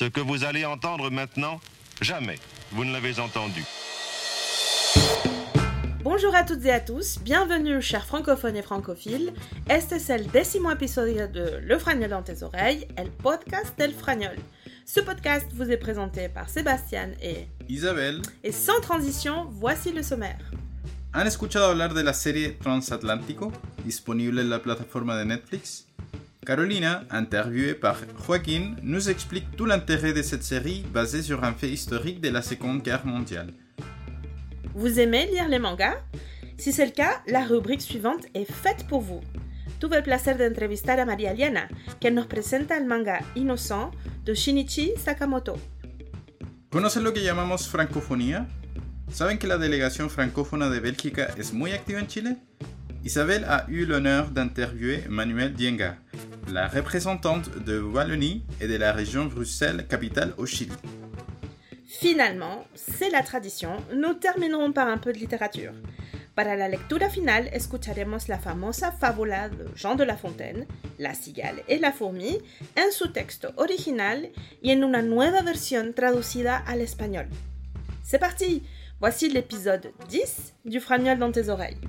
Ce que vous allez entendre maintenant, jamais vous ne l'avez entendu. Bonjour à toutes et à tous, bienvenue chers francophones et francophiles. Este es el décimo episodio de Le Fragnol dans tes oreilles, el podcast del Fragnol. Ce podcast vous est présenté par Sébastien et Isabelle. Et sans transition, voici le sommaire. ¿Han escuchado hablar de la serie Transatlántico, disponible en la plataforma de Netflix? Carolina, interviewée par Joaquín, nous explique tout l'intérêt de cette série basée sur un fait historique de la Seconde Guerre mondiale. Vous aimez lire les mangas? Si c'est le cas, la rubrique suivante est faite pour vous. Tuve el placer de entrevistar a María Liana, quien nos presenta el manga Innocent de Shinichi Sakamoto. ¿Conocen lo que llamamos francofonía? ¿Saben que la delegación francófona de Bélgica es muy activa en Chile? Isabelle a eu l'honneur d'interviewer Manuel Dienga, la représentante de Wallonie et de la région Bruxelles, capitale au Chili. Finalement, c'est la tradition, nous terminerons par un peu de littérature. Para la lectura final, escucharemos la famosa fábula de Jean de La Fontaine, La cigale et la fourmi, en su texto original y en una nueva versión traducida al español. C'est parti Voici l'épisode 10 du Fragnol dans tes oreilles.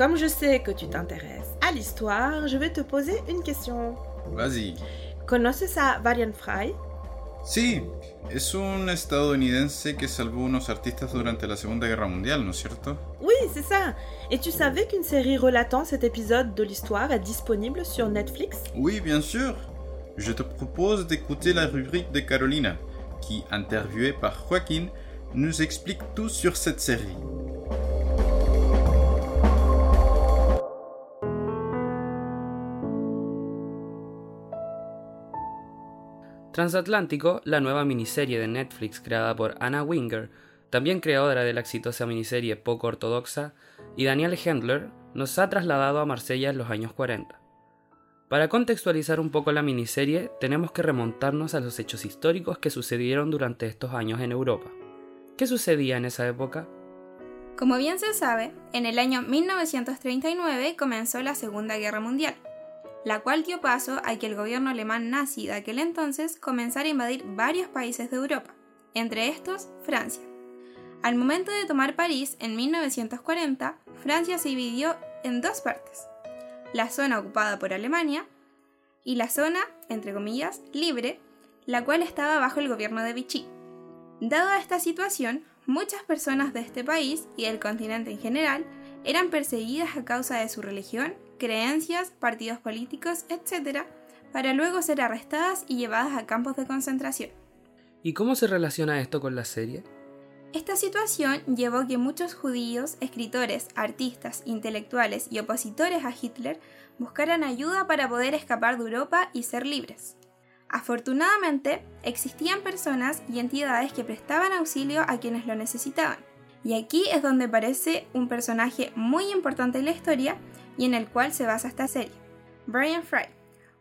Comme je sais que tu t'intéresses à l'histoire, je vais te poser une question. Vas-y. ¿Conoces a Varian Fry? Sí, es un estadounidense que salvó unos artistas durante la Segunda Guerra Mundial, ¿no es cierto? Oui, c'est ça. Et tu savais qu'une série relatant cet épisode de l'histoire est disponible sur Netflix? Oui, bien sûr. Je te propose d'écouter la rubrique de Carolina, qui, interviewée par Joaquín, nous explique tout sur cette série. Transatlántico, la nueva miniserie de Netflix creada por Anna Winger, también creadora de la exitosa miniserie Poco Ortodoxa, y Daniel Hendler, nos ha trasladado a Marsella en los años 40. Para contextualizar un poco la miniserie, tenemos que remontarnos a los hechos históricos que sucedieron durante estos años en Europa. ¿Qué sucedía en esa época? Como bien se sabe, en el año 1939 comenzó la Segunda Guerra Mundial la cual dio paso a que el gobierno alemán nazi de aquel entonces comenzara a invadir varios países de Europa, entre estos Francia. Al momento de tomar París en 1940, Francia se dividió en dos partes, la zona ocupada por Alemania y la zona, entre comillas, libre, la cual estaba bajo el gobierno de Vichy. Dado esta situación, muchas personas de este país y del continente en general eran perseguidas a causa de su religión creencias, partidos políticos, etc., para luego ser arrestadas y llevadas a campos de concentración. ¿Y cómo se relaciona esto con la serie? Esta situación llevó a que muchos judíos, escritores, artistas, intelectuales y opositores a Hitler buscaran ayuda para poder escapar de Europa y ser libres. Afortunadamente, existían personas y entidades que prestaban auxilio a quienes lo necesitaban. Y aquí es donde aparece un personaje muy importante en la historia y en el cual se basa esta serie. Brian Fry,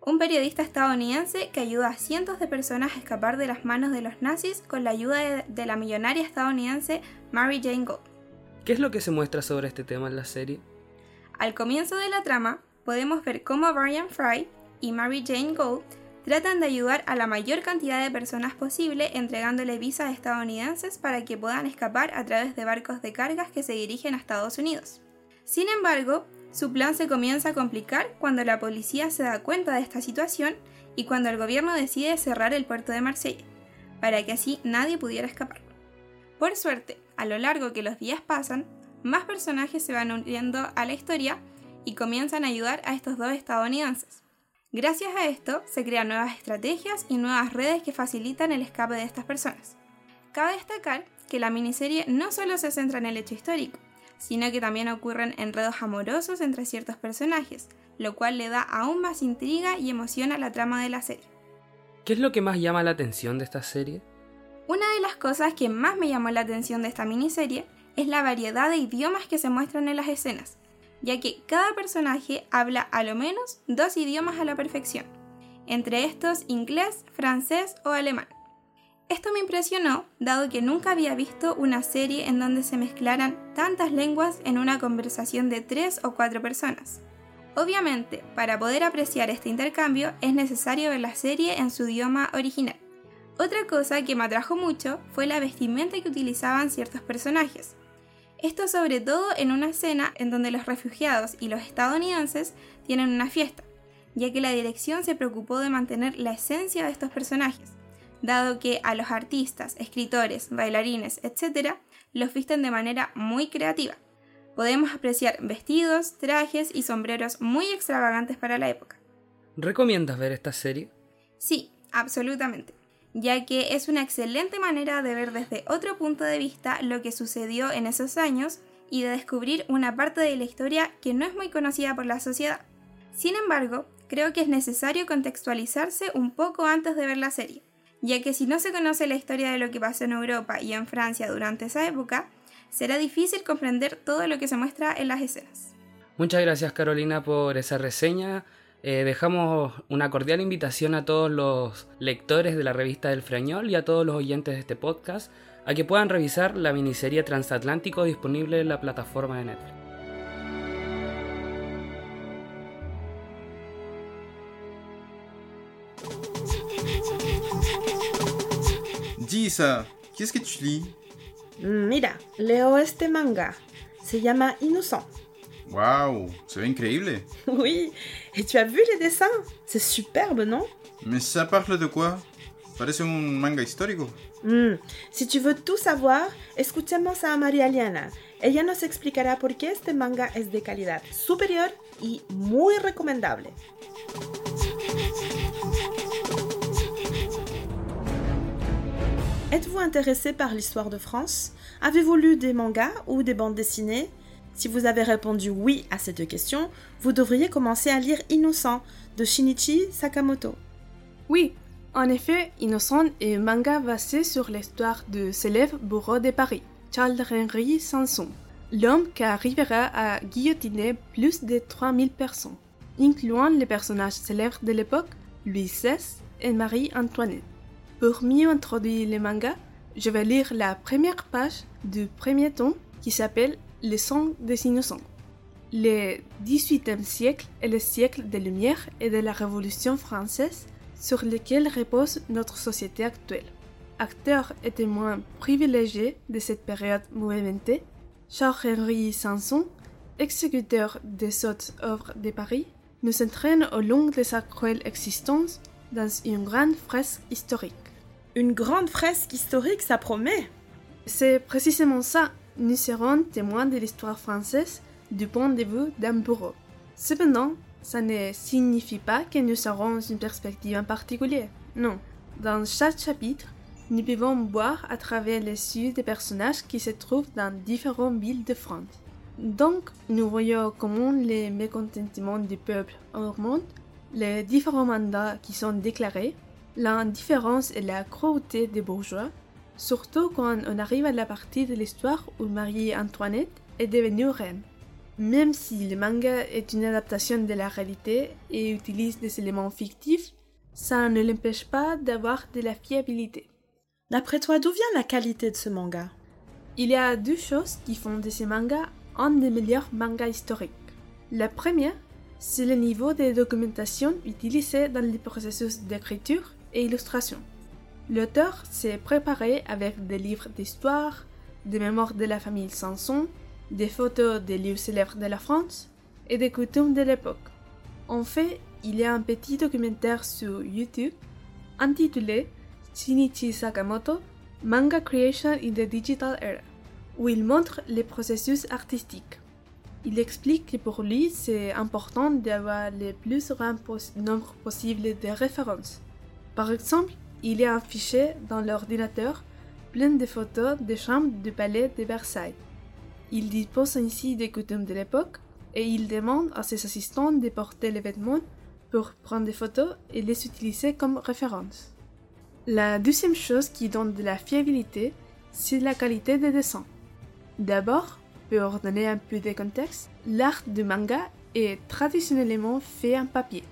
un periodista estadounidense que ayuda a cientos de personas a escapar de las manos de los nazis con la ayuda de, la millonaria estadounidense Mary Jane Gold. ¿Qué es lo que se muestra sobre este tema en la serie? Al comienzo de la trama, podemos ver cómo Brian Fry y Mary Jane Gold tratan de ayudar a la mayor cantidad de personas posible entregándole visas estadounidenses para que puedan escapar a través de barcos de cargas que se dirigen a Estados Unidos. Sin embargo, su plan se comienza a complicar cuando la policía se da cuenta de esta situación y cuando el gobierno decide cerrar el puerto de Marsella, para que así nadie pudiera escapar. Por suerte, a lo largo que los días pasan, más personajes se van uniendo a la historia y comienzan a ayudar a estos dos estadounidenses. Gracias a esto, se crean nuevas estrategias y nuevas redes que facilitan el escape de estas personas. Cabe destacar que la miniserie no solo se centra en el hecho histórico, sino que también ocurren enredos amorosos entre ciertos personajes, lo cual le da aún más intriga y emoción a la trama de la serie. ¿Qué es lo que más llama la atención de esta serie? Una de las cosas que más me llamó la atención de esta miniserie es la variedad de idiomas que se muestran en las escenas, ya que cada personaje habla a lo menos dos idiomas a la perfección, entre estos inglés, francés o alemán. Esto me impresionó, dado que nunca había visto una serie en donde se mezclaran tantas lenguas en una conversación de tres o cuatro personas. Obviamente, para poder apreciar este intercambio es necesario ver la serie en su idioma original. Otra cosa que me atrajo mucho fue la vestimenta que utilizaban ciertos personajes. Esto sobre todo en una escena en donde los refugiados y los estadounidenses tienen una fiesta, ya que la dirección se preocupó de mantener la esencia de estos personajes, dado que a los artistas, escritores, bailarines, etc., los visten de manera muy creativa. Podemos apreciar vestidos, trajes y sombreros muy extravagantes para la época. ¿Recomiendas ver esta serie? Sí, absolutamente, ya que es una excelente manera de ver desde otro punto de vista lo que sucedió en esos años y de descubrir una parte de la historia que no es muy conocida por la sociedad. Sin embargo, creo que es necesario contextualizarse un poco antes de ver la serie, ya que si no se conoce la historia de lo que pasó en Europa y en Francia durante esa época, será difícil comprender todo lo que se muestra en las escenas. Muchas gracias Carolina por esa reseña. Eh, dejamos una cordial invitación a todos los lectores de la revista del Frañol y a todos los oyentes de este podcast a que puedan revisar la miniserie Transatlántico disponible en la plataforma de Netflix. Gisa, qu'est-ce que tu lis Mira, leo este manga. Se llama Innocent. Waouh, se ve increíble. Oui, et tu as vu les dessins C'est superbe, non Mais ça parle de quoi Parece un manga histórico. Hmm, Si tu veux tout savoir, escuchemos a María Liana. Ella nos explicará por qué este manga es de calidad superior y muy recomendable. Êtes-vous intéressé par l'histoire de France? Avez-vous lu des mangas ou des bandes dessinées? Si vous avez répondu oui à ces deux questions, vous devriez commencer à lire Innocent de Shinichi Sakamoto. Oui, en effet, Innocent est un manga basé sur l'histoire du célèbre bourreau de Paris, Charles-Henri Sanson, l'homme qui arrivera à guillotiner plus de 3000 personnes, incluant les personnages célèbres de l'époque, Louis XVI et Marie-Antoinette. Pour mieux introduire le manga, je vais lire la première page du premier tome qui s'appelle Le sang des innocents. Le XVIIIe siècle est le siècle des Lumières et de la Révolution française sur lequel repose notre société actuelle. Acteur et témoin privilégié de cette période mouvementée, Charles-Henri Sanson, exécuteur des hautes œuvres de Paris, nous entraîne au long de sa cruelle existence dans une grande fresque historique. Une grande fresque historique, ça promet C'est précisément ça. Nous serons témoins de l'histoire française du point de vue d'un bourreau. Cependant, ça ne signifie pas que nous aurons une perspective en particulier. Non. Dans chaque chapitre, nous pouvons voir à travers les yeux des personnages qui se trouvent dans différentes villes de France. Donc, nous voyons comment les mécontentements du peuple augmentent, les différents mandats qui sont déclarés, l'indifférence et la cruauté des bourgeois, surtout quand on arrive à la partie de l'histoire où Marie-Antoinette est devenue reine. Même si le manga est une adaptation de la réalité et utilise des éléments fictifs, ça ne l'empêche pas d'avoir de la fiabilité. D'après toi, d'où vient la qualité de ce manga? Il y a deux choses qui font de ce manga un des meilleurs mangas historiques. La première, c'est le niveau de documentation utilisé dans le processus d'écriture et illustration. L'auteur s'est préparé avec des livres d'histoire, des mémoires de la famille Sanson, des photos des lieux célèbres de la France et des coutumes de l'époque. En fait, il y a un petit documentaire sur YouTube intitulé Shinichi Sakamoto Manga Creation in the Digital Era, où il montre les processus artistiques. Il explique que pour lui, c'est important d'avoir le plus grand nombre possible de références. Par exemple, il y a un fichier dans l'ordinateur plein de photos des chambres du palais de Versailles. Il dispose ainsi des coutumes de l'époque et il demande à ses assistants de porter les vêtements pour prendre des photos et les utiliser comme référence. La deuxième chose qui donne de la fiabilité, c'est la qualité des dessins. D'abord, pour donner un peu de contexte, l'art du manga est traditionnellement fait en papier.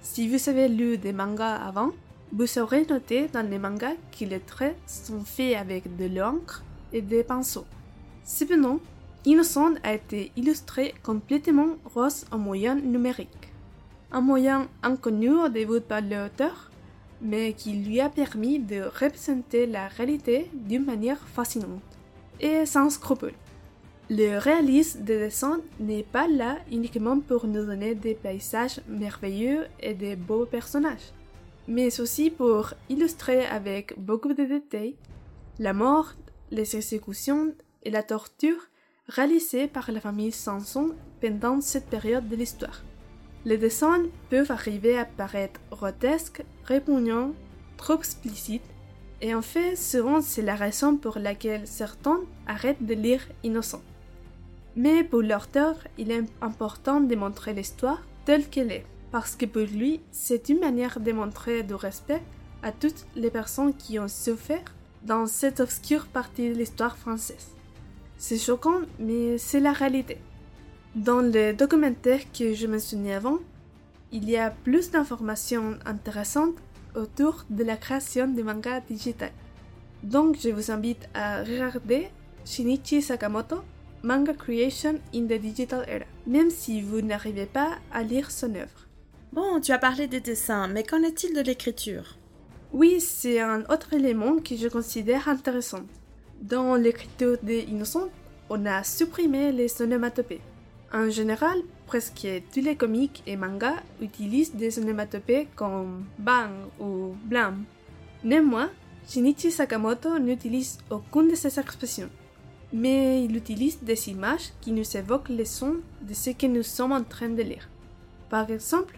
Si vous avez lu des mangas avant, vous aurez noté dans les mangas que les traits sont faits avec de l'encre et des pinceaux. Cependant, Innocent a été illustré complètement rose en moyen numérique. Un moyen inconnu au début par l'auteur, mais qui lui a permis de représenter la réalité d'une manière fascinante et sans scrupules. Le réalisme des dessins n'est pas là uniquement pour nous donner des paysages merveilleux et des beaux personnages, mais aussi pour illustrer avec beaucoup de détails la mort, les exécutions et la torture réalisées par la famille Sanson pendant cette période de l'histoire. Les dessins peuvent arriver à paraître grotesques, répugnants, trop explicites, et en fait, souvent c'est la raison pour laquelle certains arrêtent de lire Innocent. Mais pour l'auteur, il est important de montrer l'histoire telle qu'elle est, parce que pour lui, c'est une manière de montrer du respect à toutes les personnes qui ont souffert dans cette obscure partie de l'histoire française. C'est choquant, mais c'est la réalité. Dans le documentaire que je mentionnais avant, il y a plus d'informations intéressantes autour de la création de manga digital. Donc je vous invite à regarder Shinichi Sakamoto, Manga Creation in the Digital Era, même si vous n'arrivez pas à lire son œuvre. Bon, tu as parlé des dessins, mais qu'en est-il de l'écriture? Oui, c'est un autre élément que je considère intéressant. Dans l'écriture des Innocents, on a supprimé les onomatopées. En général, presque tous les comics et mangas utilisent des onomatopées comme bang ou blam. Néanmoins, Shinichi Sakamoto n'utilise aucune de ces expressions, mais il utilise des images qui nous évoquent les sons de ce que nous sommes en train de lire. Par exemple,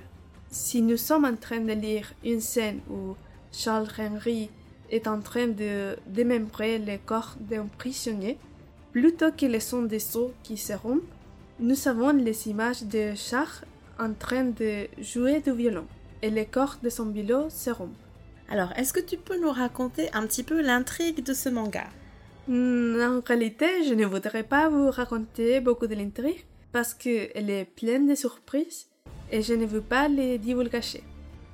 si nous sommes en train de lire une scène où Charles Henry est en train de démembrer le corps d'un prisonnier, plutôt que les sons des sauts qui se rompent, nous avons les images de Charles en train de jouer du violon et le corps de son violon se rompt. Alors, est-ce que tu peux nous raconter un petit peu l'intrigue de ce manga? Hmm, En réalité, je ne voudrais pas vous raconter beaucoup de l'intrigue parce qu'elle est pleine de surprises et je ne veux pas les divulgacher.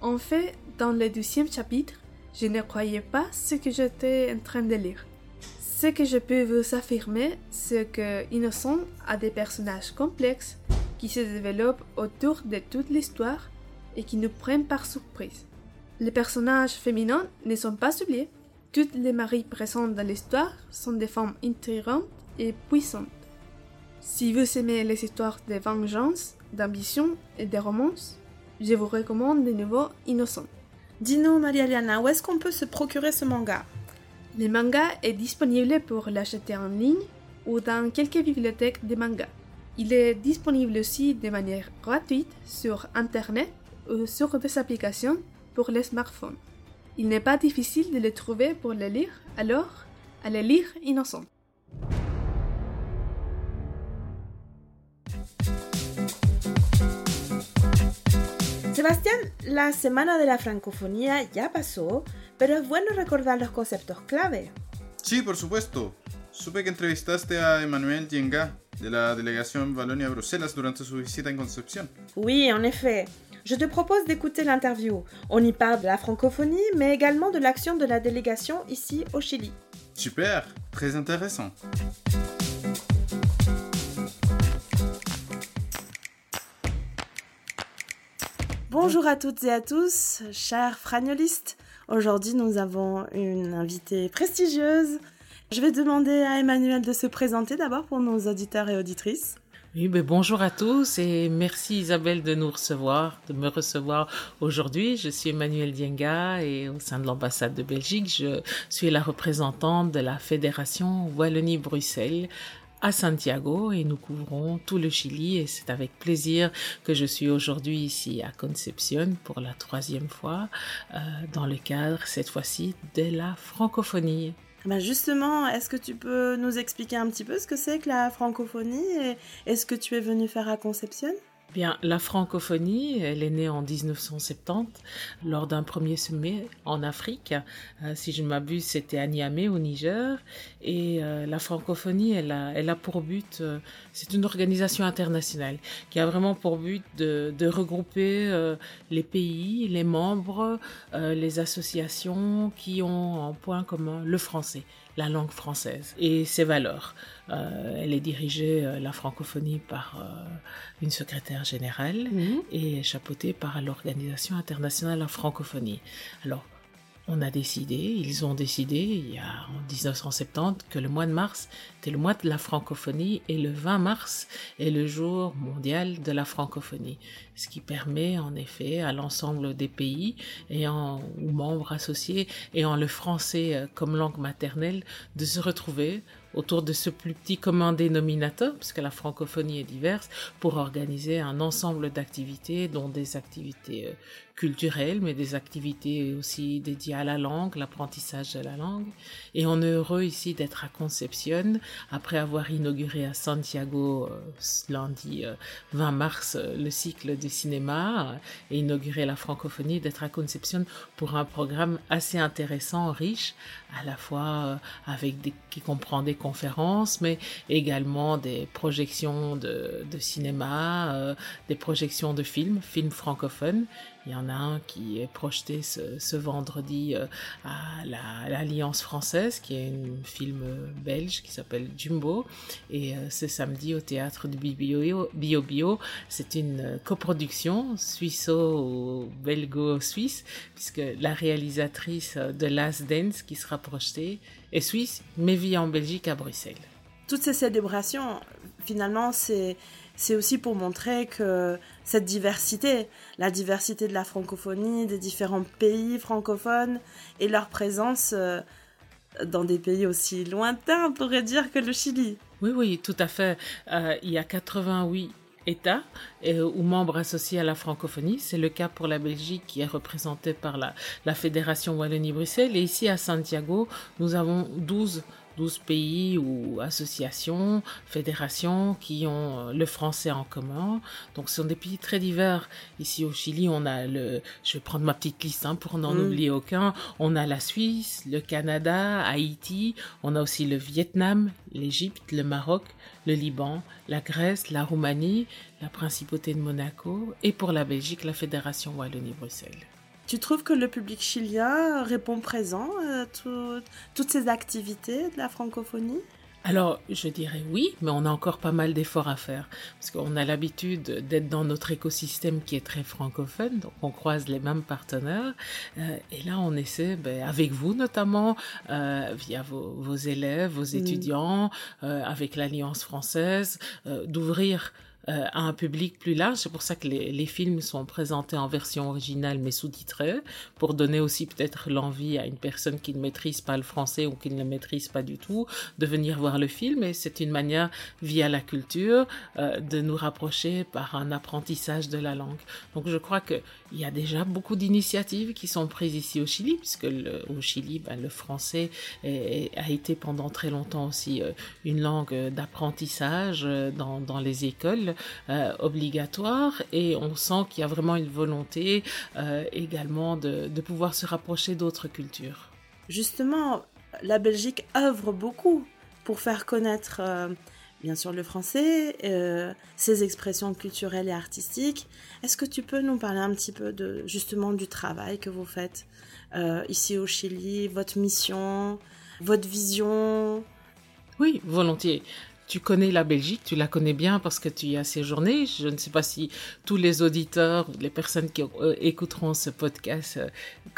En fait, dans le deuxième chapitre, je ne croyais pas ce que j'étais en train de lire. Ce que je peux vous affirmer, c'est que Innocent a des personnages complexes qui se développent autour de toute l'histoire et qui nous prennent par surprise. Les personnages féminins ne sont pas oubliés. Toutes les maris présentes dans l'histoire sont des femmes intrigantes et puissantes. Si vous aimez les histoires de vengeance, d'ambition et de romance, je vous recommande de nouveau Innocent. Dis-nous, Maria-Liana, où est-ce qu'on peut se procurer ce manga? Le manga est disponible pour l'acheter en ligne ou dans quelques bibliothèques de manga. Il est disponible aussi de manière gratuite sur Internet ou sur des applications pour les smartphones. Il n'est pas difficile de le trouver pour le lire, alors allez lire Innocent. Sebastián, la semana de la francofonía ya pasó, pero es bueno recordar los conceptos clave. Sí, por supuesto. Supe que entrevistaste a Emmanuel Dienga de la delegación Valonia-Bruselas durante su visita en Concepción. Oui, en effet. Je te propose d'écouter l'interview. On y parle de la francophonie, mais également de l'action de la délégation ici au Chili. Super, très intéressant. Bonjour à toutes et à tous, chers fragnolistes. Aujourd'hui, nous avons une invitée prestigieuse. Je vais demander à Emmanuel de se présenter d'abord pour nos auditeurs et auditrices. Oui, ben bonjour à tous et merci Isabelle de nous recevoir, de me recevoir aujourd'hui. Je suis Emmanuel Dienga et au sein de l'ambassade de Belgique, je suis la représentante de la Fédération Wallonie-Bruxelles à Santiago et nous couvrons tout le Chili et c'est avec plaisir que je suis aujourd'hui ici à Concepción pour la troisième fois euh, dans le cadre cette fois-ci de la francophonie. Ben justement, est-ce que tu peux nous expliquer un petit peu ce que c'est que la francophonie et, et ce que tu es venu faire à Concepción? Bien, la francophonie, elle est née en 1970 lors d'un premier sommet en Afrique. Euh, si je ne m'abuse, c'était à Niamey au Niger. Et euh, la francophonie, elle a, pour but, euh, c'est une organisation internationale qui a vraiment pour but de, regrouper les pays, les membres, les associations qui ont en point commun le français, la langue française et ses valeurs. Euh, elle est dirigée, euh, la francophonie, par euh, une secrétaire générale Mhm. et chapeautée par l'Organisation internationale de la francophonie. Alors, on a décidé, ils ont décidé, en 1970, que le mois de mars était le mois de la francophonie et le 20 mars est le jour mondial de la francophonie. Ce qui permet en effet à l'ensemble des pays ayant ou membres associés ayant le français euh, comme langue maternelle de se retrouver autour de ce plus petit commun dénominateur, puisque la francophonie est diverse, pour organiser un ensemble d'activités, dont des activités euh, culturelles, mais des activités aussi dédiées à la langue, l'apprentissage de la langue. Et on est heureux ici d'être à Concepción, après avoir inauguré à Santiago euh, lundi euh, 20 mars euh, le cycle de cinéma et inauguré la francophonie, d'être à Concepción pour un programme assez intéressant, riche, à la fois euh, avec des, qui comprend des conférences, mais également des projections de, de cinéma, euh, des projections de films, films francophones. Il y en a un qui est projeté ce, vendredi euh, à la- l'Alliance française, qui est un film belge qui s'appelle Jumbo, et euh, ce samedi au théâtre du Bio Bio, Bio. C'est une euh, coproduction suisso-belgo-suisse, puisque la réalisatrice de Last Dance qui sera projetée est suisse, mais vit en Belgique à Bruxelles. Toutes ces célébrations, finalement, c'est c'est aussi pour montrer que cette diversité, la diversité de la francophonie, des différents pays francophones et leur présence euh, dans des pays aussi lointains, on pourrait dire, que le Chili. Oui, oui, tout à fait. Euh, il y a 88 États euh, ou membres associés à la francophonie. C'est le cas pour la Belgique qui est représentée par la, la Fédération Wallonie-Bruxelles. Et ici à Santiago, nous avons 12 12 pays ou associations, fédérations qui ont euh, le français en commun. Donc ce sont des pays très divers. Ici au Chili, on a le, je vais prendre ma petite liste hein, pour n'en Mm. oublier aucun. On a la Suisse, le Canada, Haïti. On a aussi le Vietnam, l'Égypte, le Maroc, le Liban, la Grèce, la Roumanie, la Principauté de Monaco et pour la Belgique, la Fédération Wallonie-Bruxelles. Tu trouves que le public chilien répond présent à tout- toutes ces activités de la francophonie? Alors, je dirais oui, mais on a encore pas mal d'efforts à faire. Parce qu'on a l'habitude d'être dans notre écosystème qui est très francophone, donc on croise les mêmes partenaires. Euh, et là, on essaie, ben, avec vous notamment, euh, via vos, vos élèves, vos étudiants, euh, avec l'Alliance française, d'ouvrir euh, à un public plus large. C'est pour ça que les, les films sont présentés en version originale mais sous-titrés, pour donner aussi peut-être l'envie à une personne qui ne maîtrise pas le français ou qui ne le maîtrise pas du tout de venir voir le film. Et c'est une manière, via la culture, euh, de nous rapprocher par un apprentissage de la langue. Donc je crois qu'il y a déjà beaucoup d'initiatives qui sont prises ici au Chili, puisque le, au Chili, ben, le français est- a été pendant très longtemps aussi euh, une langue d'apprentissage euh, dans, dans les écoles euh, obligatoire et on sent qu'il y a vraiment une volonté euh, également de, de pouvoir se rapprocher d'autres cultures. Justement, la Belgique œuvre beaucoup pour faire connaître, euh, bien sûr, le français, euh, ses expressions culturelles et artistiques. Est-ce que tu peux nous parler un petit peu de justement du travail que vous faites euh, ici au Chili, votre mission, votre vision? Oui, volontiers. Tu connais la Belgique, tu la connais bien parce que tu y as séjourné. Je ne sais pas si tous les auditeurs, les personnes qui euh, écouteront ce podcast,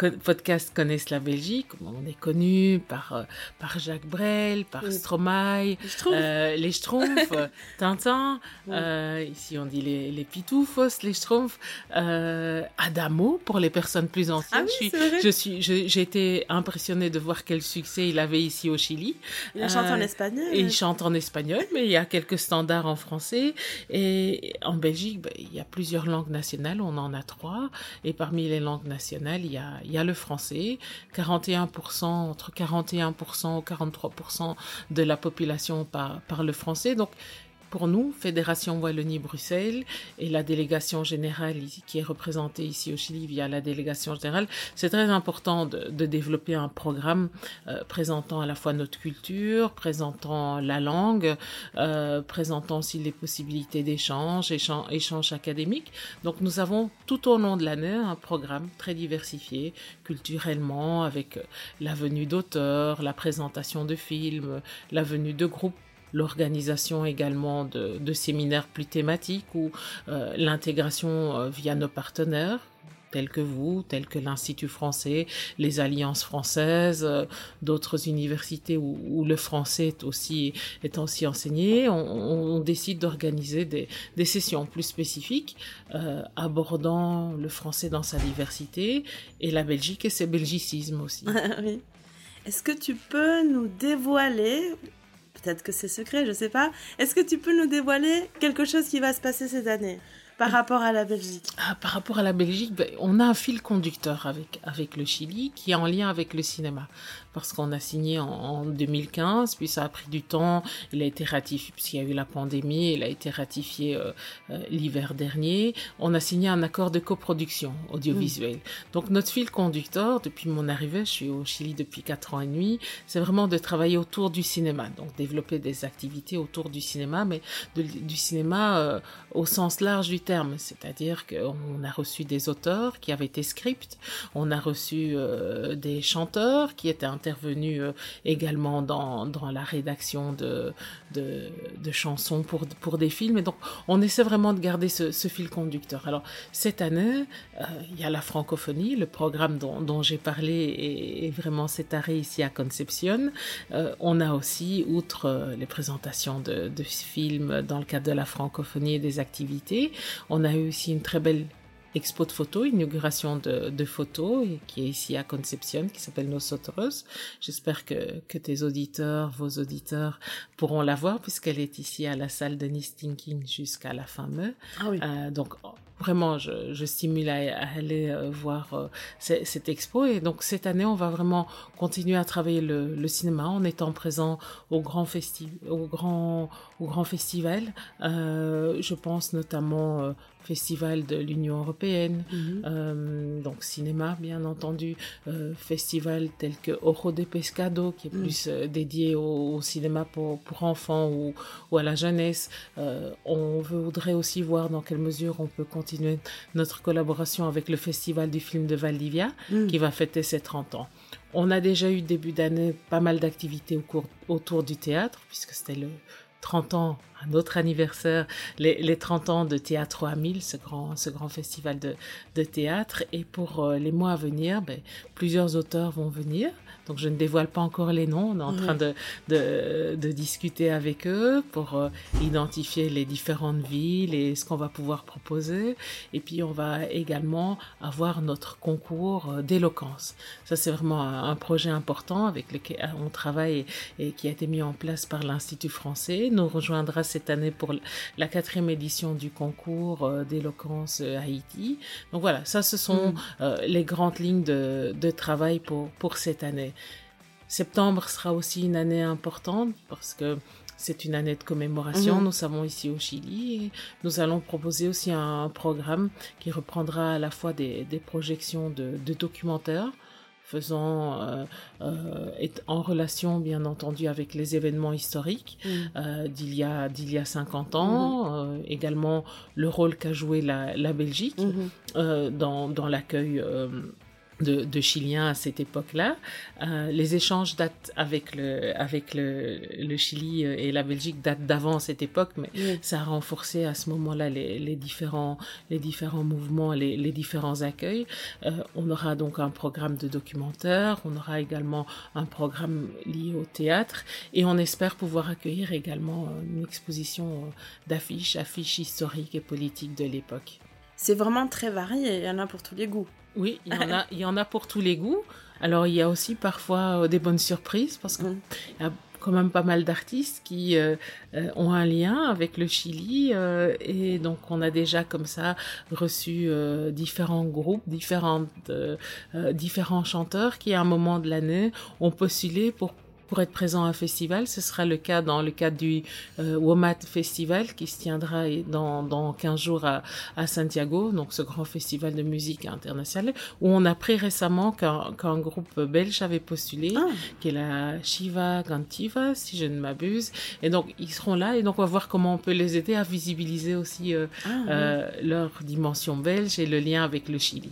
euh, podcast connaissent la Belgique. On est connu par, euh, par Jacques Brel, par Oui. Stromae, euh, les Schtroumpfs, Tintin, Oui. euh, ici on dit les, les Pitoufos, les Schtroumpfs, euh, Adamo pour les personnes plus anciennes. Ah oui, je suis, j'ai été impressionnée de voir quel succès il avait ici au Chili. Il chante en espagnol. Et il chante en espagnol, mais il y a quelques standards en français. Et en Belgique, ben, il y a plusieurs langues nationales, on en a trois. Et parmi les langues nationales, il y a, il y a le français. 41%, entre 41% et 43% de la population par, parle français. Donc, pour nous, Fédération Wallonie-Bruxelles et la délégation générale qui est représentée ici au Chili via la délégation générale, c'est très important de, développer un programme euh, présentant à la fois notre culture, présentant la langue, euh, présentant aussi les possibilités d'échange, échange, échange académique. Donc nous avons tout au long de l'année un programme très diversifié culturellement avec la venue d'auteurs, la présentation de films, la venue de groupes l'organisation également de, de, séminaires plus thématiques ou euh, l'intégration euh, via nos partenaires tels que vous, tels que l'Institut français, les alliances françaises, euh, d'autres universités où, le français est aussi, est aussi enseigné, on, décide d'organiser des, des, sessions plus spécifiques abordant le français dans sa diversité et la Belgique et ses belgicismes aussi. Est-ce que tu peux nous dévoiler peut-être que c'est secret, je sais pas. Est-ce que tu peux nous dévoiler quelque chose qui va se passer cette année? Par rapport à la Belgique ah, Par rapport à la Belgique, ben, on a un fil conducteur avec, avec le Chili qui est en lien avec le cinéma. Parce qu'on a signé en, en, 2015, puis ça a pris du temps. Il a été ratifié, puisqu'il y a eu la pandémie, il a été ratifié euh, euh, l'hiver dernier. On a signé un accord de coproduction audiovisuelle. Mmh. Donc notre fil conducteur, depuis mon arrivée, je suis au Chili depuis 4 ans et demi, c'est vraiment de travailler autour du cinéma. Donc développer des activités autour du cinéma, mais de, du cinéma euh, au sens large du c'est-à-dire qu'on a reçu des auteurs qui avaient été scripts, on a reçu euh, des chanteurs qui étaient intervenus euh, également dans, dans la rédaction de, de, chansons pour, pour des films, et donc on essaie vraiment de garder ce, fil conducteur. Alors cette année, euh, il y a la francophonie, le programme dont, j'ai parlé est, est, vraiment arrêt ici à Concepcion. On a aussi, outre les présentations de, de films dans le cadre de la francophonie et des activités, on a eu aussi une très belle expo de photos, inauguration de, de photos, qui est ici à Concepcion, qui s'appelle Nosotros. J'espère que, que tes auditeurs, vos auditeurs pourront la voir, puisqu'elle est ici à la salle de Thinking jusqu'à la fin mai. Ah oui. Euh, donc, vraiment, je, je stimule à, à aller euh, voir euh, cette expo. Et donc, cette année, on va vraiment continuer à travailler le, le cinéma en étant présent au grand, festi au au grand festival. Euh, je pense notamment festival de l'Union européenne, mm -hmm. euh, donc cinéma bien entendu, euh, festival tel que Ojo de Pescado qui est plus mm. euh, dédié au, au, cinéma pour, pour enfants ou, ou, à la jeunesse. On voudrait aussi voir dans quelle mesure on peut continuer notre collaboration avec le festival du film de Valdivia mm. qui va fêter ses 30 ans. On a déjà eu début d'année pas mal d'activités au autour du théâtre puisque c'était le 30 ans, un autre anniversaire, les, les 30 ans de Théâtre à 1000, ce grand, ce grand festival de, de théâtre. Et pour euh, les mois à venir, ben, plusieurs auteurs vont venir. Donc je ne dévoile pas encore les noms, on est en train de, de, de, discuter avec eux pour euh, identifier les différentes villes et ce qu'on va pouvoir proposer. Et puis on va également avoir notre concours euh, d'éloquence. Ça c'est vraiment un, un, projet important avec lequel on travaille et, et qui a été mis en place par l'Institut français. Nous rejoindra cette année pour la quatrième édition du concours euh, d'éloquence Haïti. Donc voilà, ça ce sont mmh. les grandes lignes de, de travail pour, pour cette année. Septembre sera aussi une année importante parce que c'est une année de commémoration, mmh. nous savons ici au Chili. Nous allons proposer aussi un programme qui reprendra à la fois des, des projections de, de, documentaires faisant euh, euh, en relation bien entendu avec les événements historiques mmh. euh, d'il y a d'il y a 50 ans mmh. également le rôle qu'a joué la, la Belgique dans, dans l'accueil de, de Chiliens à cette époque-là. Euh, les échanges datent avec le avec le, le Chili et la Belgique datent d'avant cette époque, mais oui. ça a renforcé à ce moment-là les, les différents les différents mouvements, les, les différents accueils. Euh, on aura donc un programme de documentaire, on aura également un programme lié au théâtre, et on espère pouvoir accueillir également une exposition d'affiches, affiches historiques et politiques de l'époque. C'est vraiment très varié, il y en a pour tous les goûts. Oui, il y en a, il y en a pour tous les goûts. Alors il y a aussi parfois euh, des bonnes surprises parce qu'il mm. y a quand même pas mal d'artistes qui euh, euh, ont un lien avec le Chili euh, et donc on a déjà comme ça reçu euh, différents groupes, différentes, différents chanteurs qui à un moment de l'année ont postulé pour pour être présent à un festival. Ce sera le cas dans le cadre du euh, WOMAT Festival qui se tiendra dans, dans 15 jours à, à Santiago, donc ce grand festival de musique internationale, où on a appris récemment qu'un groupe belge avait postulé, ah. qui est la Shiva Gantiva, si je ne m'abuse. Et donc, ils seront là et donc on va voir comment on peut les aider à visibiliser aussi euh, ah, euh, leur dimension belge et le lien avec le Chili.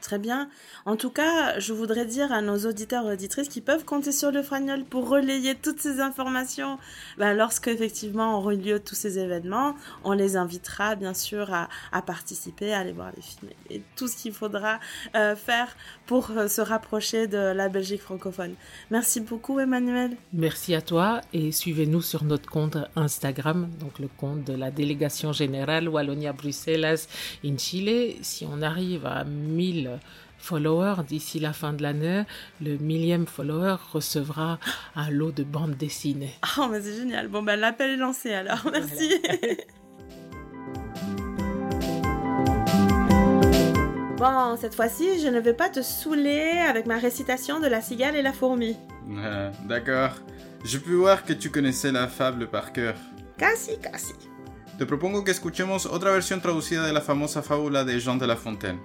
Très bien. En tout cas, je voudrais dire à nos auditeurs et auditrices qui peuvent compter sur le Fragnol pour relayer toutes ces informations. Ben, lorsque effectivement auront lieu tous ces événements, on les invitera bien sûr à, participer, à aller voir les films et tout ce qu'il faudra euh, faire pour euh, se rapprocher de la Belgique francophone. Merci beaucoup Emmanuel. Merci à toi et suivez-nous sur notre compte Instagram, donc le compte de la délégation générale Wallonia Bruxelles in Chile. Si on arrive à 1000 followers d'ici la fin de l'année, le millième follower recevra un lot de bandes dessinées. Oh, mais c'est génial. Bon, ben, l'appel est lancé alors. Merci. bon, cette fois-ci, je ne vais pas te saouler avec ma récitation de la cigale et la fourmi. Ah, d'accord. Je peux voir que tu connaissais la fable par cœur. Casi, casi. Te propongo que escuchemos otra versión traducida de la famosa fábula de Jean de La Fontaine.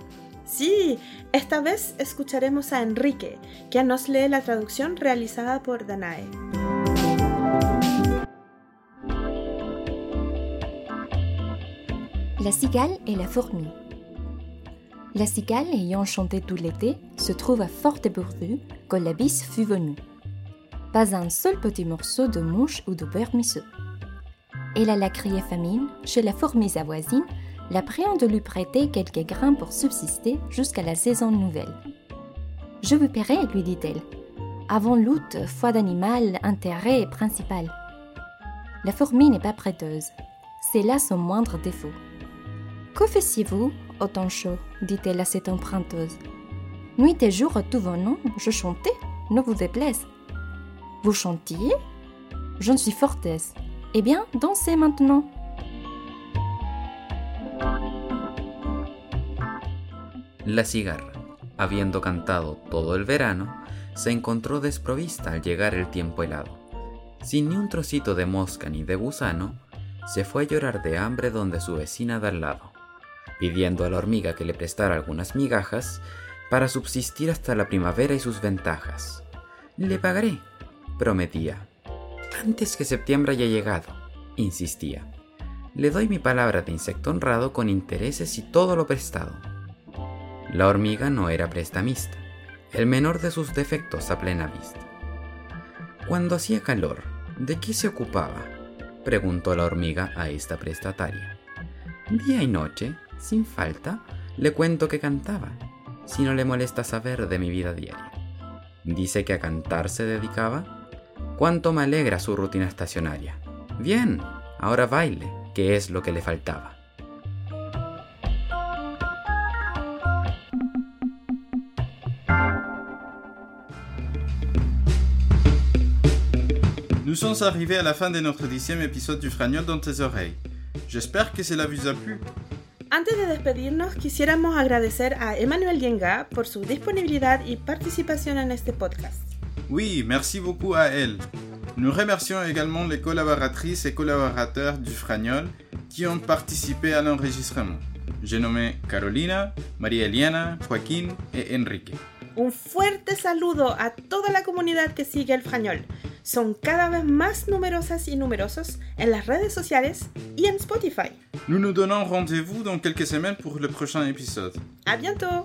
Sí, esta vez escucharemos a Enrique, quien nos lee la traducción realizada por Danae. La cigale et la fourmi. La cigale, ayant chanté tout l'été, se trouva fort ébourdue quand la bise fut venue. Pas un seul petit morceau de mouche ou de beurre misseux. Elle alla crier famine chez la fourmi voisine la priant de lui prêter quelques grains pour subsister jusqu'à la saison nouvelle. Je vous paierai, lui dit-elle. Avant l'août, foi d'animal, intérêt principal. La fourmi n'est pas prêteuse. C'est là son moindre défaut. Que faisiez-vous, au temps chaud dit-elle à cette emprunteuse. Nuit et jour, tout venant, je chantais, ne vous déplaise. Vous chantiez? Je suis fortesse. Eh bien, dansez maintenant. La cigarra, habiendo cantado todo el verano, se encontró desprovista al llegar el tiempo helado. Sin ni un trocito de mosca ni de gusano, se fue a llorar de hambre donde su vecina de al lado, pidiendo a la hormiga que le prestara algunas migajas para subsistir hasta la primavera y sus ventajas. Le pagaré, prometía. Antes que septiembre haya llegado, insistía. Le doy mi palabra de insecto honrado con intereses y todo lo prestado. La hormiga no era prestamista, el menor de sus defectos a plena vista. Cuando hacía calor, ¿de qué se ocupaba? preguntó la hormiga a esta prestataria. Día y noche, sin falta, le cuento que cantaba, si no le molesta saber de mi vida diaria. Dice que a cantar se dedicaba. Cuánto me alegra su rutina estacionaria. Bien, ahora baile, que es lo que le faltaba. Nous sommes arrivés à la fin de notre dixième épisode du Fragnol dans tes oreilles. J'espère que cela vous a plu. Antes de despedirnos, quisiéramos agradecer a Emmanuel Yenga por su disponibilidad y participación en este podcast. Oui, merci beaucoup à elle. Nous remercions également les collaboratrices et collaborateurs du Fragnol qui ont participé à l'enregistrement. J'ai nommé Carolina, María Eliana, Joaquín et Enrique. Un fuerte saludo a toda la comunidad que sigue el Frañol. Son cada vez más numerosas y numerosos en las redes sociales y en Spotify. Nous nous donnons rendez-vous dans quelques semaines pour le prochain épisode. À bientôt!